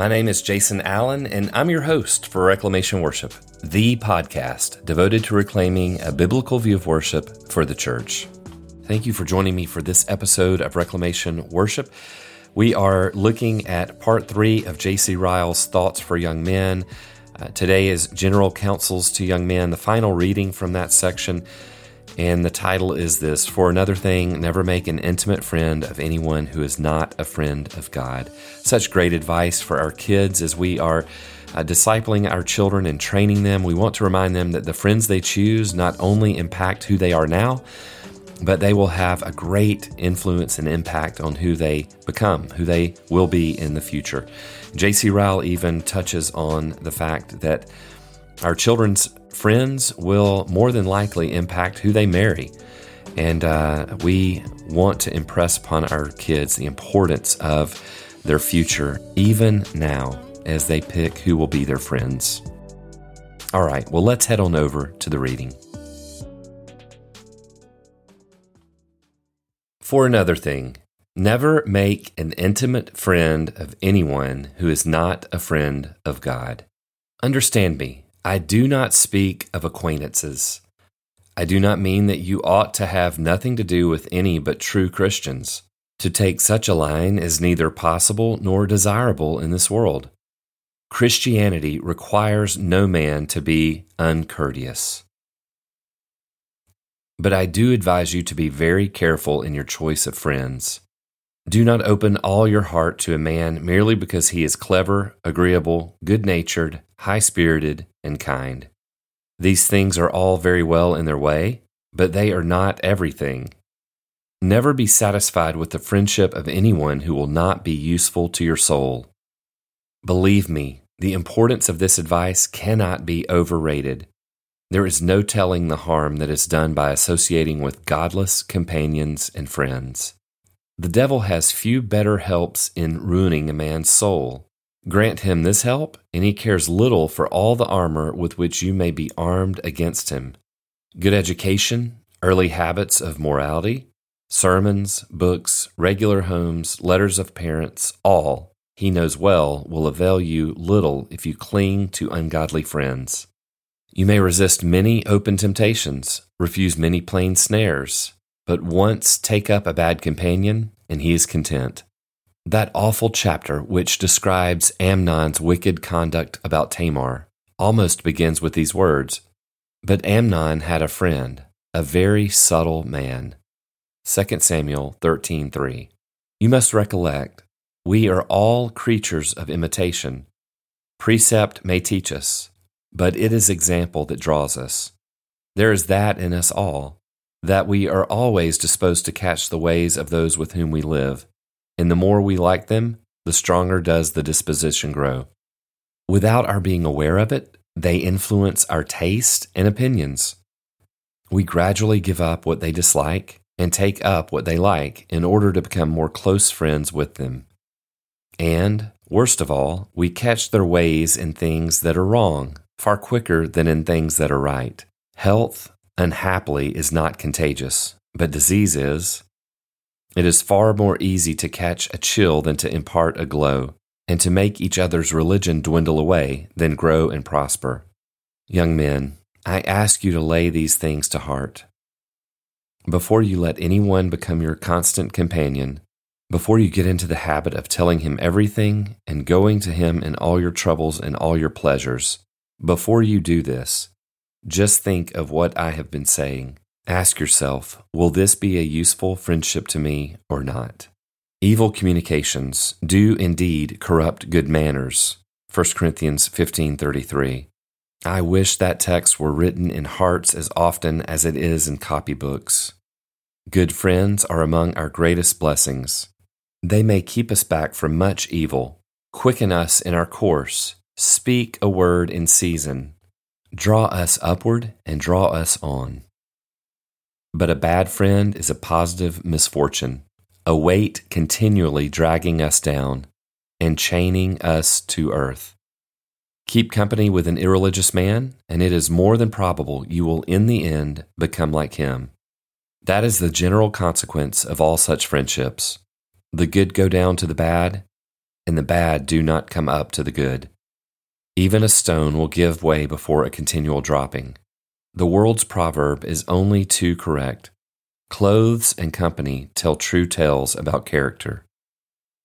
My name is Jason Allen, and I'm your host for Reclamation Worship, the podcast devoted to reclaiming a biblical view of worship for the church. Thank you for joining me for this episode of Reclamation Worship. We are looking at part three of J.C. Ryle's Thoughts for Young Men. Uh, today is General Counsels to Young Men, the final reading from that section. And the title is this For another thing, never make an intimate friend of anyone who is not a friend of God. Such great advice for our kids as we are uh, discipling our children and training them. We want to remind them that the friends they choose not only impact who they are now, but they will have a great influence and impact on who they become, who they will be in the future. J.C. Ryle even touches on the fact that our children's friends will more than likely impact who they marry. And uh, we want to impress upon our kids the importance of their future, even now, as they pick who will be their friends. All right, well, let's head on over to the reading. For another thing, never make an intimate friend of anyone who is not a friend of God. Understand me, I do not speak of acquaintances. I do not mean that you ought to have nothing to do with any but true Christians. To take such a line is neither possible nor desirable in this world. Christianity requires no man to be uncourteous. But I do advise you to be very careful in your choice of friends. Do not open all your heart to a man merely because he is clever, agreeable, good natured, high spirited, and kind. These things are all very well in their way, but they are not everything. Never be satisfied with the friendship of anyone who will not be useful to your soul. Believe me, the importance of this advice cannot be overrated. There is no telling the harm that is done by associating with godless companions and friends. The devil has few better helps in ruining a man's soul. Grant him this help, and he cares little for all the armor with which you may be armed against him. Good education, early habits of morality, sermons, books, regular homes, letters of parents, all, he knows well, will avail you little if you cling to ungodly friends. You may resist many open temptations, refuse many plain snares, but once take up a bad companion, and he is content. That awful chapter, which describes Amnon's wicked conduct about Tamar, almost begins with these words But Amnon had a friend, a very subtle man. 2 Samuel 13:3. You must recollect, we are all creatures of imitation. Precept may teach us, but it is example that draws us. There is that in us all that we are always disposed to catch the ways of those with whom we live, and the more we like them, the stronger does the disposition grow. Without our being aware of it, they influence our taste and opinions. We gradually give up what they dislike and take up what they like in order to become more close friends with them. And, worst of all, we catch their ways in things that are wrong far quicker than in things that are right. Health, unhappily, is not contagious, but disease is. It is far more easy to catch a chill than to impart a glow, and to make each other's religion dwindle away than grow and prosper. Young men, I ask you to lay these things to heart. Before you let anyone become your constant companion, before you get into the habit of telling him everything and going to him in all your troubles and all your pleasures, before you do this, just think of what I have been saying. Ask yourself, will this be a useful friendship to me or not? Evil communications do indeed corrupt good manners. 1 Corinthians 15:33. I wish that text were written in hearts as often as it is in copybooks. Good friends are among our greatest blessings. They may keep us back from much evil, quicken us in our course, speak a word in season, draw us upward and draw us on. But a bad friend is a positive misfortune, a weight continually dragging us down and chaining us to earth. Keep company with an irreligious man, and it is more than probable you will in the end become like him. That is the general consequence of all such friendships. The good go down to the bad, and the bad do not come up to the good. Even a stone will give way before a continual dropping. The world's proverb is only too correct. Clothes and company tell true tales about character.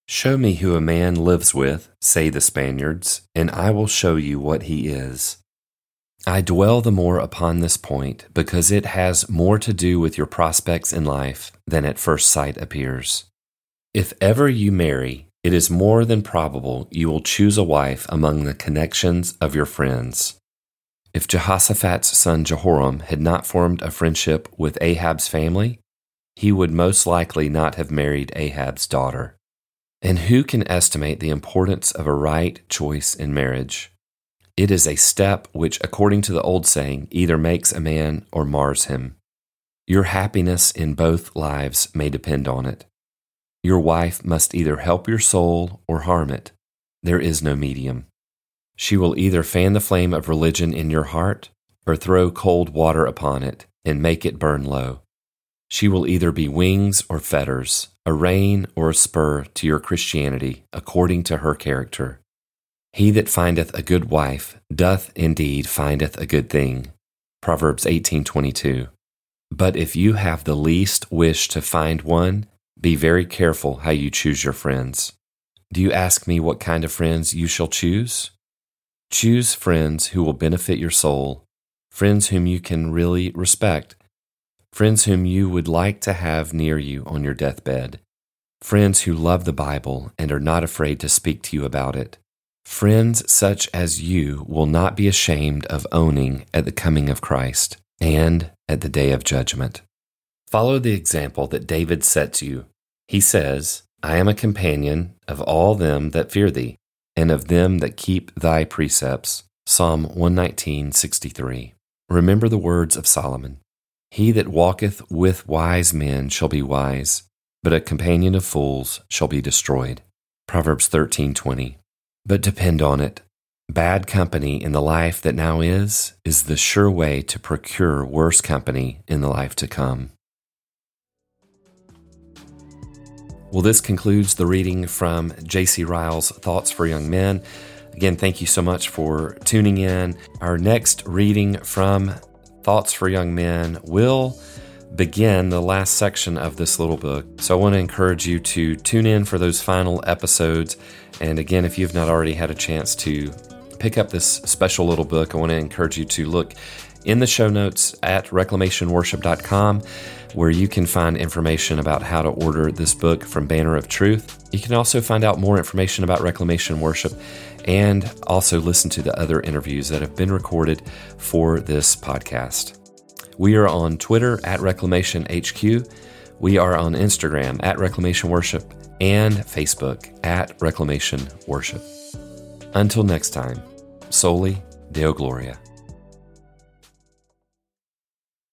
Show me who a man lives with, say the Spaniards, and I will show you what he is. I dwell the more upon this point because it has more to do with your prospects in life than at first sight appears. If ever you marry, it is more than probable you will choose a wife among the connections of your friends. If Jehoshaphat's son Jehoram had not formed a friendship with Ahab's family, he would most likely not have married Ahab's daughter. And who can estimate the importance of a right choice in marriage? It is a step which, according to the old saying, either makes a man or mars him. Your happiness in both lives may depend on it. Your wife must either help your soul or harm it. There is no medium. She will either fan the flame of religion in your heart or throw cold water upon it and make it burn low. She will either be wings or fetters, a rein or a spur to your Christianity, according to her character. He that findeth a good wife doth indeed findeth a good thing. Proverbs 18:22. But if you have the least wish to find one, be very careful how you choose your friends. Do you ask me what kind of friends you shall choose? Choose friends who will benefit your soul, friends whom you can really respect, friends whom you would like to have near you on your deathbed, friends who love the Bible and are not afraid to speak to you about it, friends such as you will not be ashamed of owning at the coming of Christ and at the day of judgment. Follow the example that David sets you. He says, I am a companion of all them that fear thee, and of them that keep thy precepts. Psalm 119:63. Remember the words of Solomon. He that walketh with wise men shall be wise, but a companion of fools shall be destroyed. Proverbs 13:20. But depend on it, bad company in the life that now is is the sure way to procure worse company in the life to come. Well, this concludes the reading from J.C. Ryle's Thoughts for Young Men. Again, thank you so much for tuning in. Our next reading from Thoughts for Young Men will begin the last section of this little book. So I want to encourage you to tune in for those final episodes. And again, if you've not already had a chance to pick up this special little book, I want to encourage you to look in the show notes at reclamationworship.com where you can find information about how to order this book from Banner of Truth. You can also find out more information about Reclamation Worship and also listen to the other interviews that have been recorded for this podcast. We are on Twitter at Reclamation HQ. We are on Instagram at Reclamation Worship and Facebook at Reclamation Worship. Until next time, soli Deo Gloria.